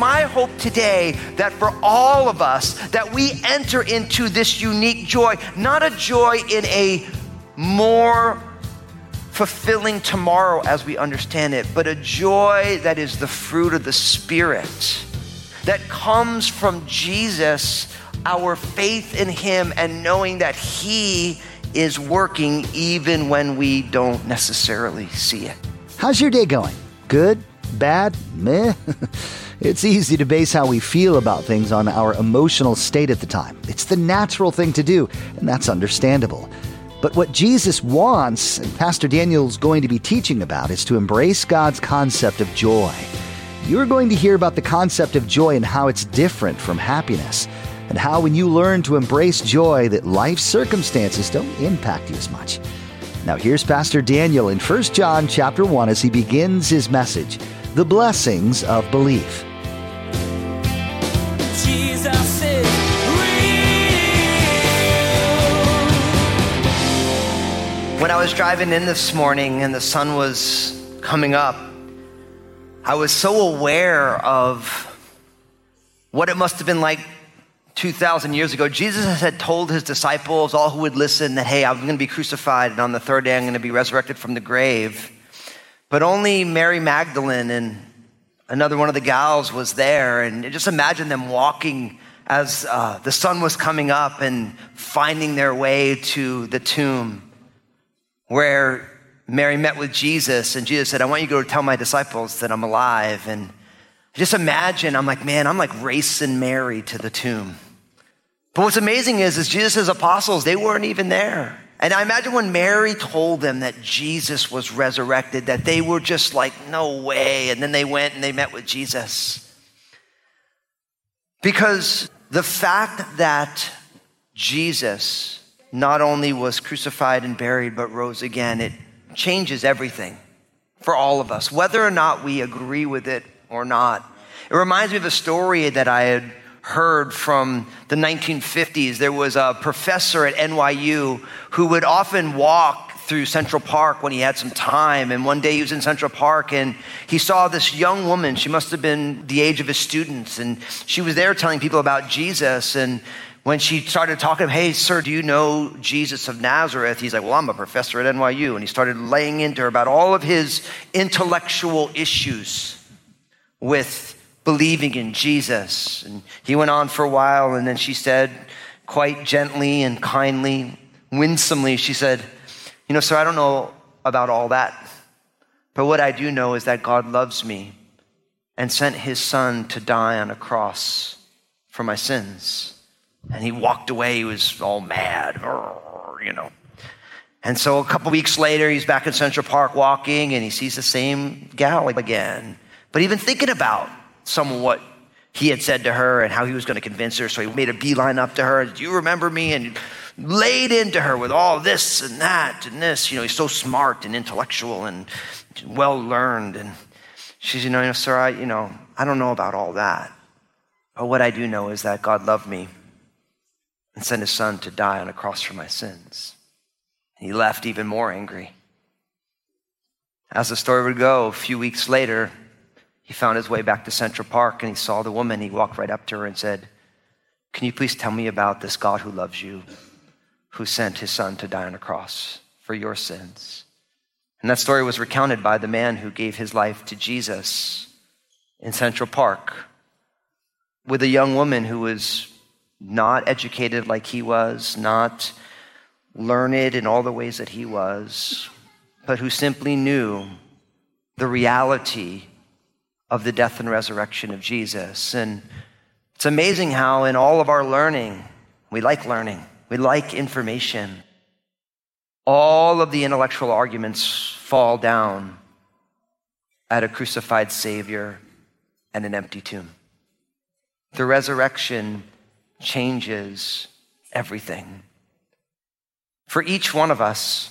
my hope today that for all of us that we enter into this unique joy, not a joy in a more fulfilling tomorrow as we understand it, but a joy that is the fruit of the Spirit that comes from Jesus, our faith in Him, and knowing that He is working even when we don't necessarily see it. How's your day going? Good? Bad? Meh? it's easy to base how we feel about things on our emotional state at the time. It's the natural thing to do, and that's understandable. But what Jesus wants, and Pastor Daniel's going to be teaching about, is to embrace God's concept of joy. You're going to hear about the concept of joy and how it's different from happiness, and how when you learn to embrace joy, that life's circumstances don't impact you as much. Now here's Pastor Daniel in 1 John chapter 1 as he begins his message, The Blessings of Belief. When I was driving in this morning and the sun was coming up, I was so aware of what it must have been like 2,000 years ago. Jesus had told his disciples, all who would listen, that, hey, I'm going to be crucified, and on the third day, I'm going to be resurrected from the grave. But only Mary Magdalene and another one of the gals was there. And just imagine them walking as uh, the sun was coming up and finding their way to the tomb where Mary met with Jesus. And Jesus said, I want you to go tell my disciples that I'm alive. And just imagine, I'm like, man, I'm like racing Mary to the tomb. But what's amazing is, is Jesus' apostles, they weren't even there. And I imagine when Mary told them that Jesus was resurrected, that they were just like, no way. And then they went and they met with Jesus. Because the fact that Jesus not only was crucified and buried, but rose again, it changes everything for all of us, whether or not we agree with it or not. It reminds me of a story that I had heard from the 1950s. There was a professor at NYU who would often walk through Central Park when he had some time. And one day he was in Central Park and he saw this young woman. She must have been the age of his students. And she was there telling people about Jesus. And when she started talking, hey, sir, do you know Jesus of Nazareth? He's like, well, I'm a professor at NYU. And he started laying into her about all of his intellectual issues with believing in Jesus. And he went on for a while, and then she said, quite gently and kindly, winsomely, she said, You know, sir, I don't know about all that, but what I do know is that God loves me and sent his son to die on a cross for my sins. And he walked away, he was all mad, you know. And so a couple weeks later, he's back in Central Park walking and he sees the same gal again. But even thinking about some of what he had said to her and how he was going to convince her. So he made a beeline up to her. Do you remember me? And laid into her with all this and that and this. You know, he's so smart and intellectual and well learned. And she's, you know, sir, I, you know, I don't know about all that. But what I do know is that God loved me and sent his son to die on a cross for my sins. He left even more angry. As the story would go, a few weeks later, he found his way back to Central Park and he saw the woman. He walked right up to her and said, Can you please tell me about this God who loves you, who sent his son to die on a cross for your sins? And that story was recounted by the man who gave his life to Jesus in Central Park with a young woman who was not educated like he was, not learned in all the ways that he was, but who simply knew the reality of the death and resurrection of Jesus. And it's amazing how, in all of our learning, we like learning, we like information. All of the intellectual arguments fall down at a crucified Savior and an empty tomb. The resurrection changes everything. For each one of us,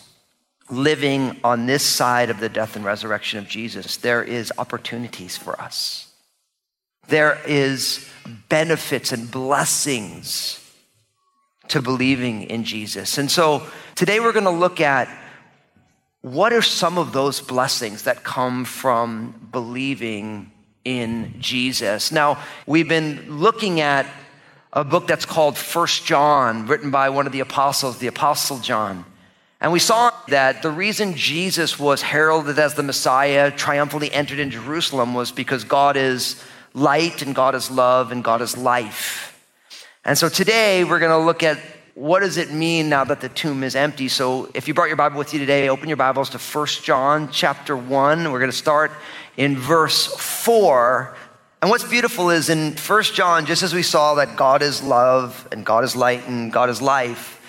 living on this side of the death and resurrection of Jesus, there is opportunities for us. There is benefits and blessings to believing in Jesus. And so today we're going to look at what are some of those blessings that come from believing in Jesus. Now, we've been looking at a book that's called First John, written by one of the apostles, the Apostle John. And we saw that the reason Jesus was heralded as the Messiah, triumphantly entered in Jerusalem, was because God is light and God is love and God is life. And so today we're going to look at what does it mean now that the tomb is empty. So if you brought your Bible with you today, open your Bibles to 1 John chapter 1. We're going to start in verse 4. And what's beautiful is in 1 John, just as we saw that God is love and God is light and God is life,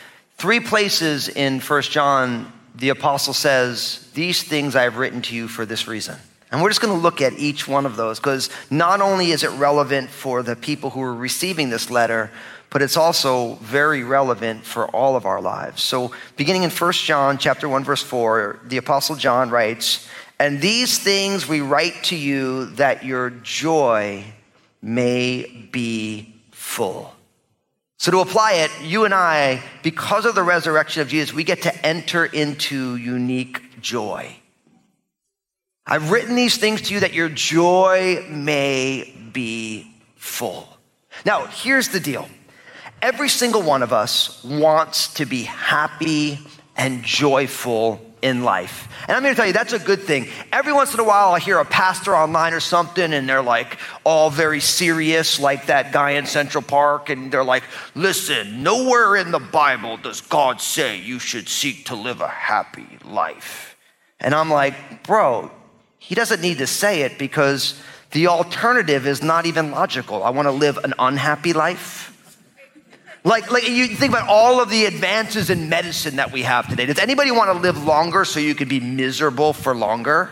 Three places in 1 John, the apostle says, These things I have written to you for this reason. And we're just going to look at each one of those because not only is it relevant for the people who are receiving this letter, but it's also very relevant for all of our lives. So beginning in 1 John chapter 1 verse 4, the apostle John writes, "And these things we write to you that your joy may be full." So, to apply it, you and I, because of the resurrection of Jesus, we get to enter into unique joy. I've written these things to you that your joy may be full. Now, here's the deal every single one of us wants to be happy and joyful in life. And I'm here to tell you that's a good thing. Every once in a while, I hear a pastor online or something, and they're like all very serious, like that guy in Central Park, and they're like, listen, nowhere in the Bible does God say you should seek to live a happy life. And I'm like, bro, he doesn't need to say it because the alternative is not even logical. I want to live an unhappy life. Like, like you think about all of the advances in medicine that we have today. Does anybody want to live longer so you can be miserable for longer?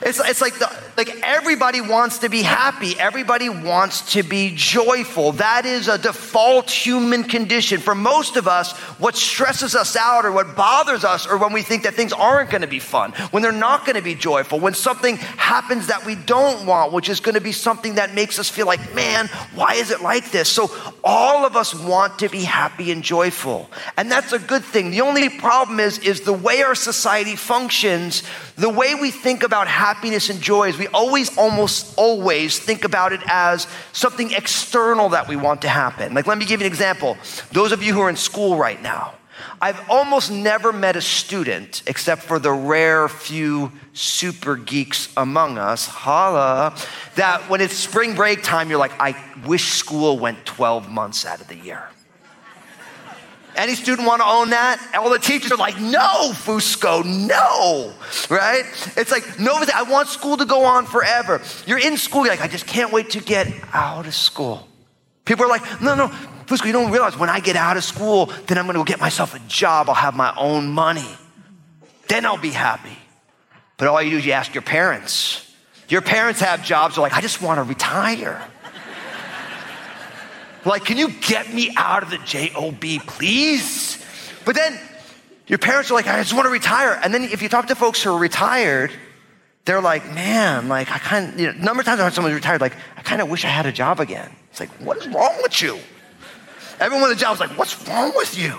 It's, it's like, the, like everybody wants to be happy. Everybody wants to be joyful. That is a default human condition. For most of us, what stresses us out or what bothers us or when we think that things aren't going to be fun, when they're not going to be joyful, when something happens that we don't want, which is going to be something that makes us feel like, man, why is it like this? So all of us want to be happy and joyful. And that's a good thing. The only problem is, is the way our society functions, the way we think about happiness happiness and joy is we always, almost always think about it as something external that we want to happen. Like, let me give you an example. Those of you who are in school right now, I've almost never met a student, except for the rare few super geeks among us, holla, that when it's spring break time, you're like, I wish school went 12 months out of the year. Any student want to own that? All the teachers are like, no, Fusco, no, right? It's like, no, I want school to go on forever. You're in school, you're like, I just can't wait to get out of school. People are like, no, no, Fusco, you don't realize when I get out of school, then I'm going to go get myself a job. I'll have my own money. Then I'll be happy. But all you do is you ask your parents. Your parents have jobs, they're like, I just want to retire. Like, can you get me out of the job, please? But then your parents are like, I just want to retire. And then if you talk to folks who are retired, they're like, man, like I kind of, you know, number of times I heard someone retired, like, I kind of wish I had a job again. It's like, what is wrong with you? Everyone at the job is like, what's wrong with you?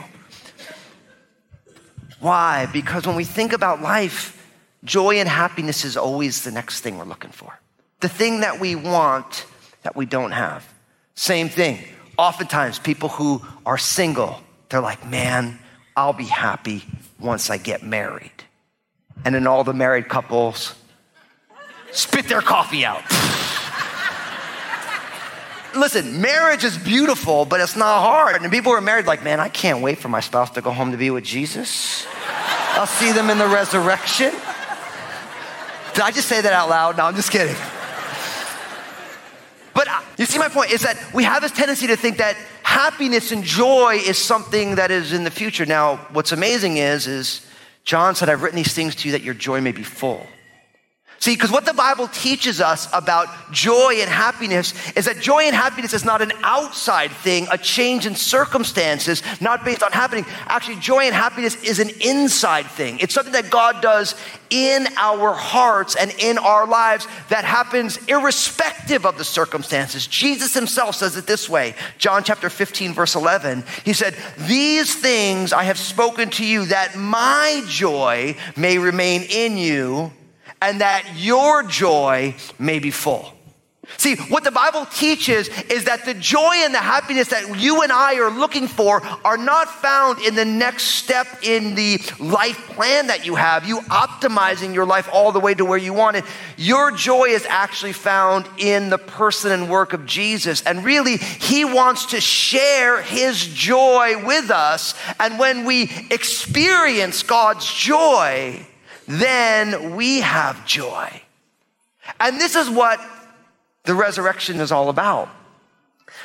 Why? Because when we think about life, joy and happiness is always the next thing we're looking for. The thing that we want that we don't have. Same thing. Oftentimes, people who are single, they're like, man, I'll be happy once I get married. And then all the married couples spit their coffee out. Listen, marriage is beautiful, but it's not hard. And people who are married, like, man, I can't wait for my spouse to go home to be with Jesus. I'll see them in the resurrection. Did I just say that out loud? No, I'm just kidding. But uh, you see, my point is that we have this tendency to think that happiness and joy is something that is in the future. Now, what's amazing is, is John said, I've written these things to you that your joy may be full. See, because what the Bible teaches us about joy and happiness is that joy and happiness is not an outside thing, a change in circumstances, not based on happening. Actually, joy and happiness is an inside thing. It's something that God does in our hearts and in our lives that happens irrespective of the circumstances. Jesus himself says it this way John chapter 15, verse 11. He said, These things I have spoken to you that my joy may remain in you and that your joy may be full. See, what the Bible teaches is that the joy and the happiness that you and I are looking for are not found in the next step in the life plan that you have, you optimizing your life all the way to where you want it. Your joy is actually found in the person and work of Jesus. And really, He wants to share His joy with us. And when we experience God's joy, then we have joy. And this is what the resurrection is all about.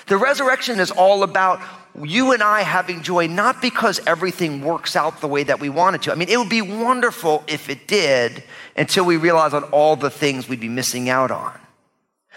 The resurrection is all about you and I having joy, not because everything works out the way that we want it to. I mean, it would be wonderful if it did until we realize on all the things we'd be missing out on.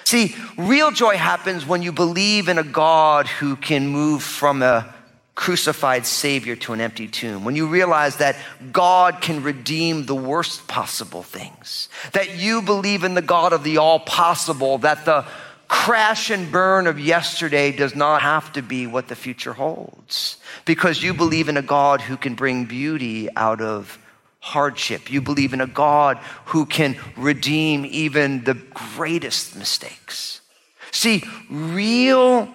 See, real joy happens when you believe in a God who can move from a crucified Savior to an empty tomb, when you realize that God can redeem the worst possible things, that you believe in the God of the all possible, that the crash and burn of yesterday does not have to be what the future holds, because you believe in a God who can bring beauty out of hardship. You believe in a God who can redeem even the greatest mistakes. See, real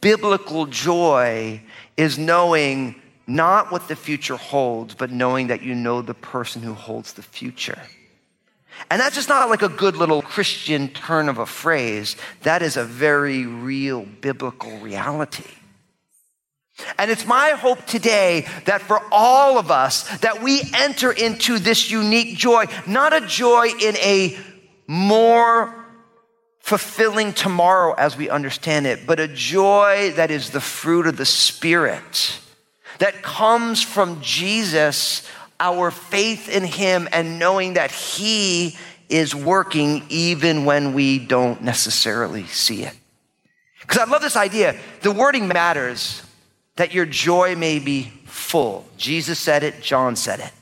biblical joy is knowing not what the future holds, but knowing that you know the person who holds the future. And that's just not like a good little Christian turn of a phrase. That is a very real biblical reality. And it's my hope today that for all of us that we enter into this unique joy, not a joy in a more fulfilling tomorrow as we understand it, but a joy that is the fruit of the Spirit that comes from Jesus, our faith in Him, and knowing that He is working even when we don't necessarily see it. Because I love this idea. The wording matters that your joy may be full. Jesus said it, John said it.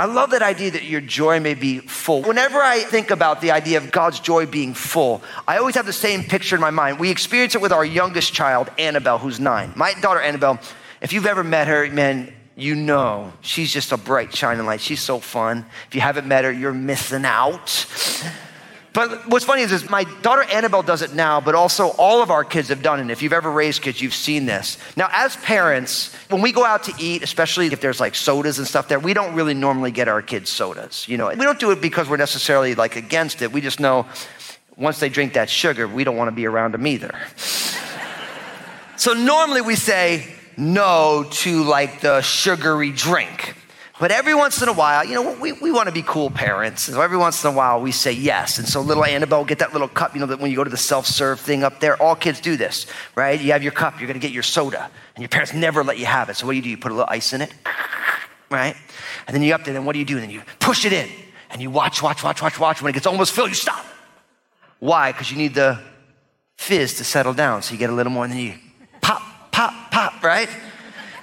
I love that idea that your joy may be full. Whenever I think about the idea of God's joy being full, I always have the same picture in my mind. We experience it with our youngest child, Annabelle, who's nine. My daughter, Annabelle, if you've ever met her, man, you know she's just a bright, shining light. She's so fun. If you haven't met her, you're missing out. But what's funny is, is my daughter Annabelle does it now, but also all of our kids have done it. If you've ever raised kids, you've seen this. Now, as parents, when we go out to eat, especially if there's like sodas and stuff there, we don't really normally get our kids sodas. You know, we don't do it because we're necessarily like against it. We just know once they drink that sugar, we don't want to be around them either. so normally we say no to like the sugary drink. But every once in a while, you know, we, we want to be cool parents. And so every once in a while, we say yes. And so little Annabelle get that little cup, you know, that when you go to the self serve thing up there, all kids do this, right? You have your cup, you're going to get your soda, and your parents never let you have it. So what do you do? You put a little ice in it, right? And then you up there, then what do you do? And then you push it in, and you watch, watch, watch, watch, watch. When it gets almost filled, you stop. Why? Because you need the fizz to settle down. So you get a little more, and then you pop, pop, pop, right?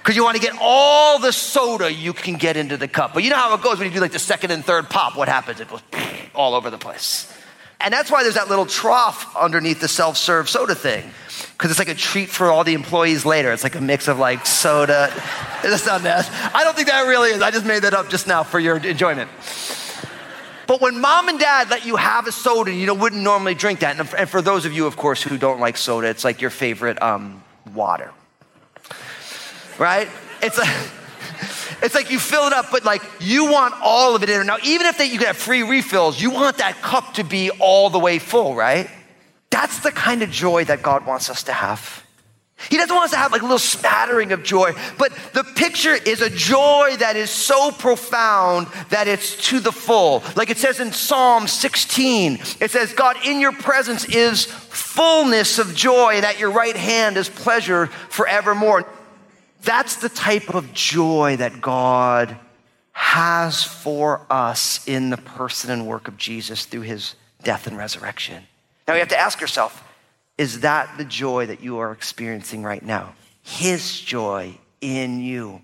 Because you want to get all the soda you can get into the cup. But you know how it goes when you do like the second and third pop, what happens? It goes all over the place. And that's why there's that little trough underneath the self serve soda thing. Because it's like a treat for all the employees later. It's like a mix of like soda. That's not that. I don't think that really is. I just made that up just now for your enjoyment. But when mom and dad let you have a soda, you know, wouldn't normally drink that. And for those of you, of course, who don't like soda, it's like your favorite um, water right? It's like, it's like you fill it up, but like you want all of it in. Now, even if they, you get free refills, you want that cup to be all the way full, right? That's the kind of joy that God wants us to have. He doesn't want us to have like a little smattering of joy, but the picture is a joy that is so profound that it's to the full. Like it says in Psalm 16, it says, God, in your presence is fullness of joy, and at your right hand is pleasure forevermore. That's the type of joy that God has for us in the person and work of Jesus through his death and resurrection. Now you have to ask yourself is that the joy that you are experiencing right now? His joy in you,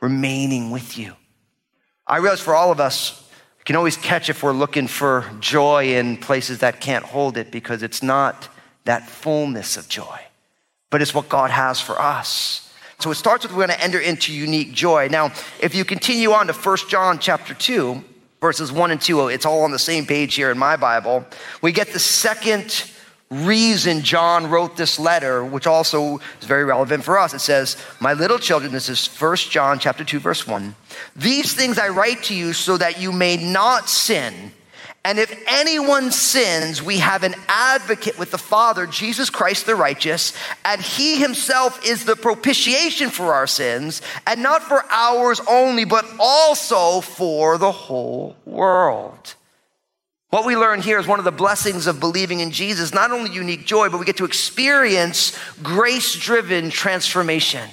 remaining with you. I realize for all of us, we can always catch if we're looking for joy in places that can't hold it because it's not that fullness of joy, but it's what God has for us. So it starts with we're going to enter into unique joy. Now, if you continue on to 1 John chapter 2, verses 1 and 2, it's all on the same page here in my Bible. We get the second reason John wrote this letter, which also is very relevant for us. It says, My little children, this is 1 John chapter 2, verse 1. These things I write to you so that you may not sin. And if anyone sins, we have an advocate with the Father, Jesus Christ the righteous, and he himself is the propitiation for our sins, and not for ours only, but also for the whole world. What we learn here is one of the blessings of believing in Jesus, not only unique joy, but we get to experience grace driven transformation.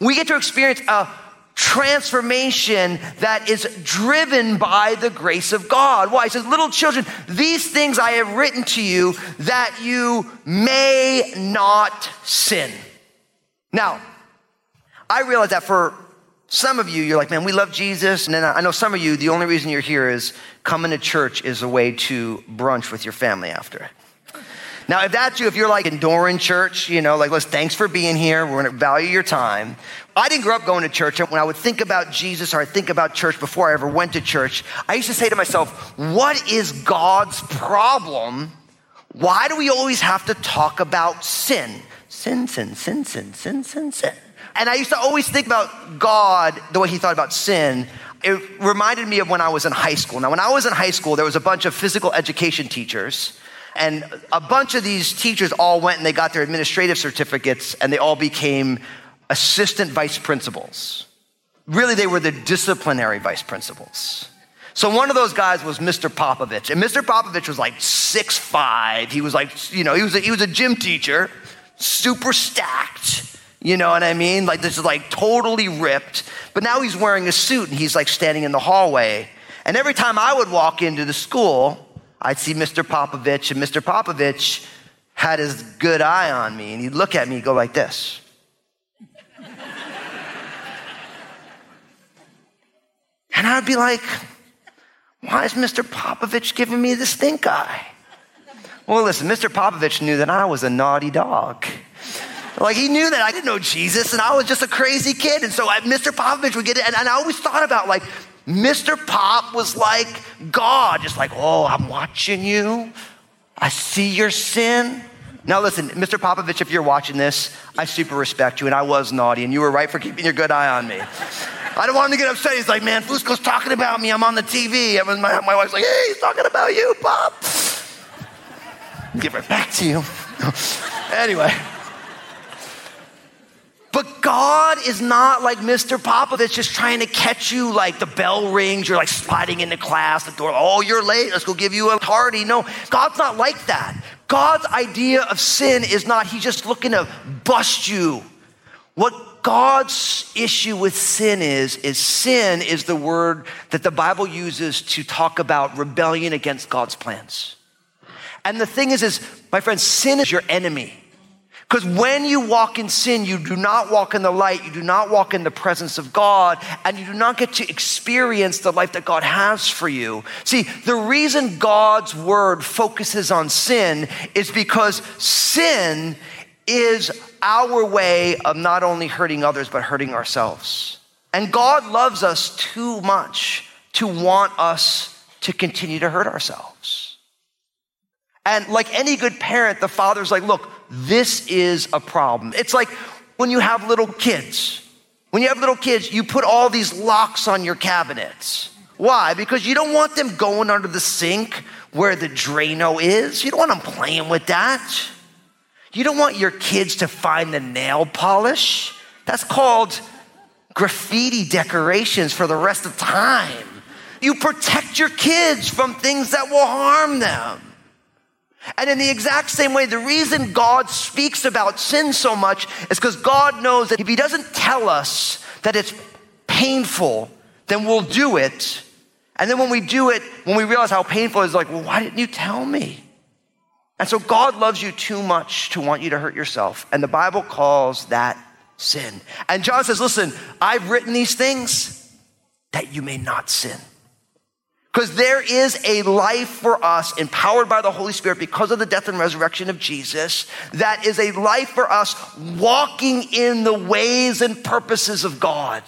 We get to experience a transformation that is driven by the grace of God. Why? He says, Little children, these things I have written to you that you may not sin. Now, I realize that for some of you, you're like, man, we love Jesus. And then I know some of you, the only reason you're here is coming to church is a way to brunch with your family after. Now, if that's you, if you're like enduring church, you know, like, let's thanks for being here. We're going to value your time. I didn't grow up going to church. When I would think about Jesus or I think about church before I ever went to church, I used to say to myself, what is God's problem? Why do we always have to talk about sin? Sin, sin, sin, sin, sin, sin, sin. And I used to always think about God the way he thought about sin. It reminded me of when I was in high school. Now, when I was in high school, there was a bunch of physical education teachers. And a bunch of these teachers all went and they got their administrative certificates and they all became assistant vice principals. Really, they were the disciplinary vice principals. So one of those guys was Mr. Popovich. And Mr. Popovich was like six five. He was like, you know, he was a, he was a gym teacher, super stacked. You know what I mean? Like this is like totally ripped. But now he's wearing a suit and he's like standing in the hallway. And every time I would walk into the school, I'd see Mr. Popovich, and Mr. Popovich had his good eye on me, and he'd look at me go like this. and I'd be like, why is Mr. Popovich giving me the stink eye? Well, listen, Mr. Popovich knew that I was a naughty dog. Like he knew that I didn't know Jesus and I was just a crazy kid. And so I, Mr. Popovich would get it. And, and I always thought about like, Mr. Pop was like God, just like, oh, I'm watching you. I see your sin. Now, listen, Mr. Popovich, if you're watching this, I super respect you, and I was naughty, and you were right for keeping your good eye on me. I don't want him to get upset. He's like, man, Fusco's talking about me. I'm on the TV. And my, my wife's like, hey, he's talking about you, Pop. Give it back to you. anyway. But God is not like Mr. Popovich just trying to catch you like the bell rings, you're like sliding into class, the door, oh, you're late, let's go give you a party. No, God's not like that. God's idea of sin is not, he's just looking to bust you. What God's issue with sin is, is sin is the word that the Bible uses to talk about rebellion against God's plans. And the thing is, is, my friend, sin is your enemy. Because when you walk in sin, you do not walk in the light, you do not walk in the presence of God, and you do not get to experience the life that God has for you. See, the reason God's word focuses on sin is because sin is our way of not only hurting others, but hurting ourselves. And God loves us too much to want us to continue to hurt ourselves. And like any good parent, the father's like, look, this is a problem. It's like when you have little kids. When you have little kids, you put all these locks on your cabinets. Why? Because you don't want them going under the sink where the Drano is. You don't want them playing with that. You don't want your kids to find the nail polish. That's called graffiti decorations for the rest of time. You protect your kids from things that will harm them. And in the exact same way, the reason God speaks about sin so much is because God knows that if He doesn't tell us that it's painful, then we'll do it. And then when we do it, when we realize how painful it is, like, well, why didn't you tell me? And so God loves you too much to want you to hurt yourself. And the Bible calls that sin. And John says, listen, I've written these things that you may not sin. Because there is a life for us empowered by the Holy Spirit because of the death and resurrection of Jesus. That is a life for us walking in the ways and purposes of God.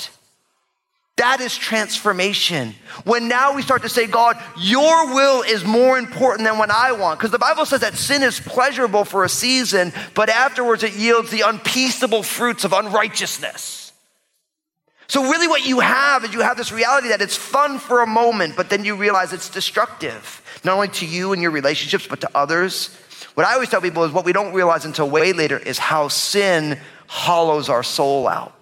That is transformation. When now we start to say, God, your will is more important than what I want. Because the Bible says that sin is pleasurable for a season, but afterwards it yields the unpeaceable fruits of unrighteousness. So, really, what you have is you have this reality that it's fun for a moment, but then you realize it's destructive, not only to you and your relationships, but to others. What I always tell people is what we don't realize until way later is how sin hollows our soul out.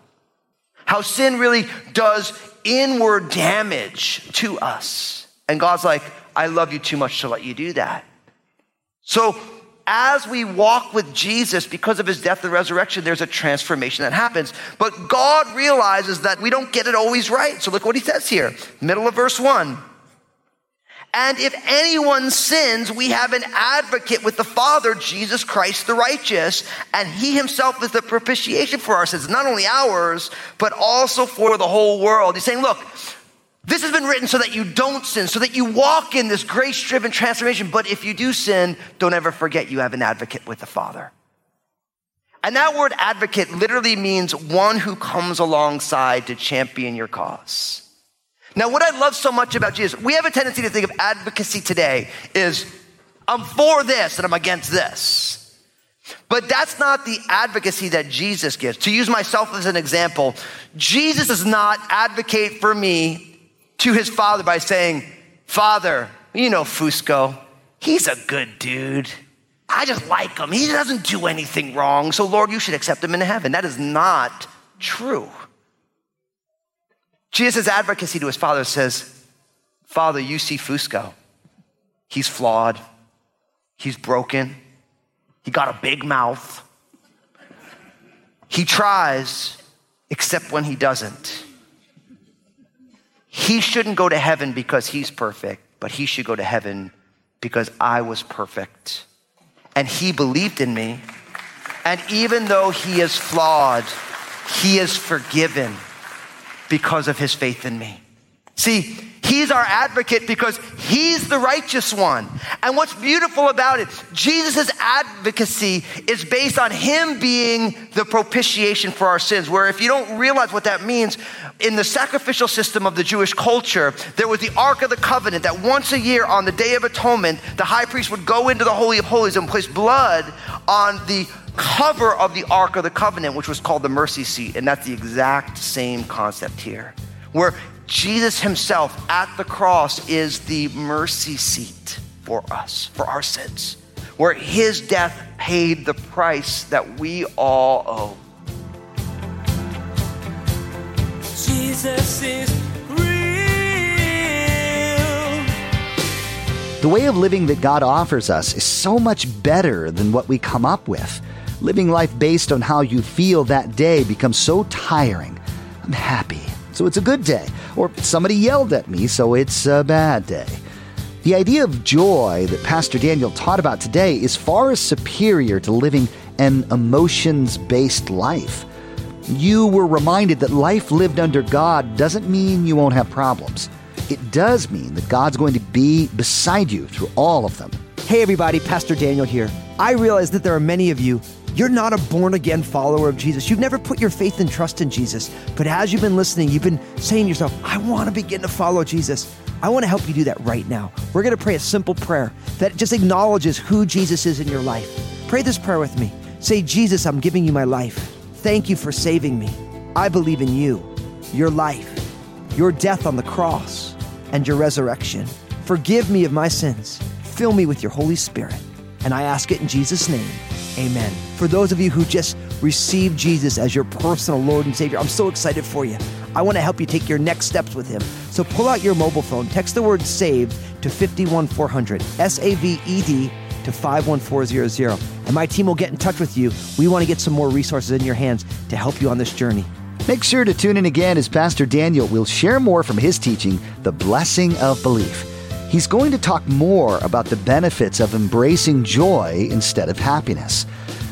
How sin really does inward damage to us. And God's like, I love you too much to let you do that. So, as we walk with Jesus because of his death and resurrection, there's a transformation that happens. But God realizes that we don't get it always right. So look what he says here, middle of verse one. And if anyone sins, we have an advocate with the Father, Jesus Christ the righteous, and he himself is the propitiation for our sins, not only ours, but also for the whole world. He's saying, look, this has been written so that you don't sin, so that you walk in this grace driven transformation. But if you do sin, don't ever forget you have an advocate with the Father. And that word advocate literally means one who comes alongside to champion your cause. Now, what I love so much about Jesus, we have a tendency to think of advocacy today is I'm for this and I'm against this. But that's not the advocacy that Jesus gives. To use myself as an example, Jesus does not advocate for me to his father by saying, Father, you know Fusco, he's a good dude. I just like him. He doesn't do anything wrong. So, Lord, you should accept him in heaven. That is not true. Jesus' advocacy to his father says, Father, you see Fusco. He's flawed. He's broken. He got a big mouth. He tries, except when he doesn't. He shouldn't go to heaven because he's perfect, but he should go to heaven because I was perfect. And he believed in me. And even though he is flawed, he is forgiven because of his faith in me. See, he's our advocate because he's the righteous one. And what's beautiful about it, Jesus' advocacy is based on him being the propitiation for our sins. Where if you don't realize what that means, in the sacrificial system of the Jewish culture, there was the Ark of the Covenant that once a year on the Day of Atonement, the high priest would go into the Holy of Holies and place blood on the cover of the Ark of the Covenant, which was called the mercy seat. And that's the exact same concept here, where Jesus himself at the cross is the mercy seat for us, for our sins, where his death paid the price that we all owe. Jesus is real. The way of living that God offers us is so much better than what we come up with. Living life based on how you feel that day becomes so tiring. I'm happy, so it's a good day. Or somebody yelled at me, so it's a bad day. The idea of joy that Pastor Daniel taught about today is far superior to living an emotions based life. You were reminded that life lived under God doesn't mean you won't have problems. It does mean that God's going to be beside you through all of them. Hey, everybody, Pastor Daniel here. I realize that there are many of you, you're not a born again follower of Jesus. You've never put your faith and trust in Jesus. But as you've been listening, you've been saying to yourself, I want to begin to follow Jesus. I want to help you do that right now. We're going to pray a simple prayer that just acknowledges who Jesus is in your life. Pray this prayer with me. Say, Jesus, I'm giving you my life. Thank you for saving me. I believe in you, your life, your death on the cross, and your resurrection. Forgive me of my sins. Fill me with your Holy Spirit. And I ask it in Jesus' name. Amen. For those of you who just received Jesus as your personal Lord and Savior, I'm so excited for you. I want to help you take your next steps with Him. So pull out your mobile phone, text the word SAVED to 51400, S A V E D to 51400, and my team will get in touch with you. We want to get some more resources in your hands to help you on this journey. Make sure to tune in again as Pastor Daniel will share more from his teaching, The Blessing of Belief. He's going to talk more about the benefits of embracing joy instead of happiness.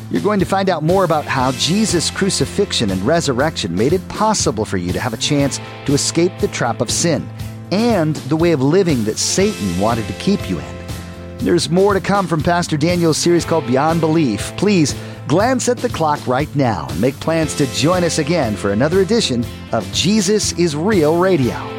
You're going to find out more about how Jesus' crucifixion and resurrection made it possible for you to have a chance to escape the trap of sin and the way of living that Satan wanted to keep you in. There's more to come from Pastor Daniel's series called Beyond Belief. Please glance at the clock right now and make plans to join us again for another edition of Jesus is Real Radio.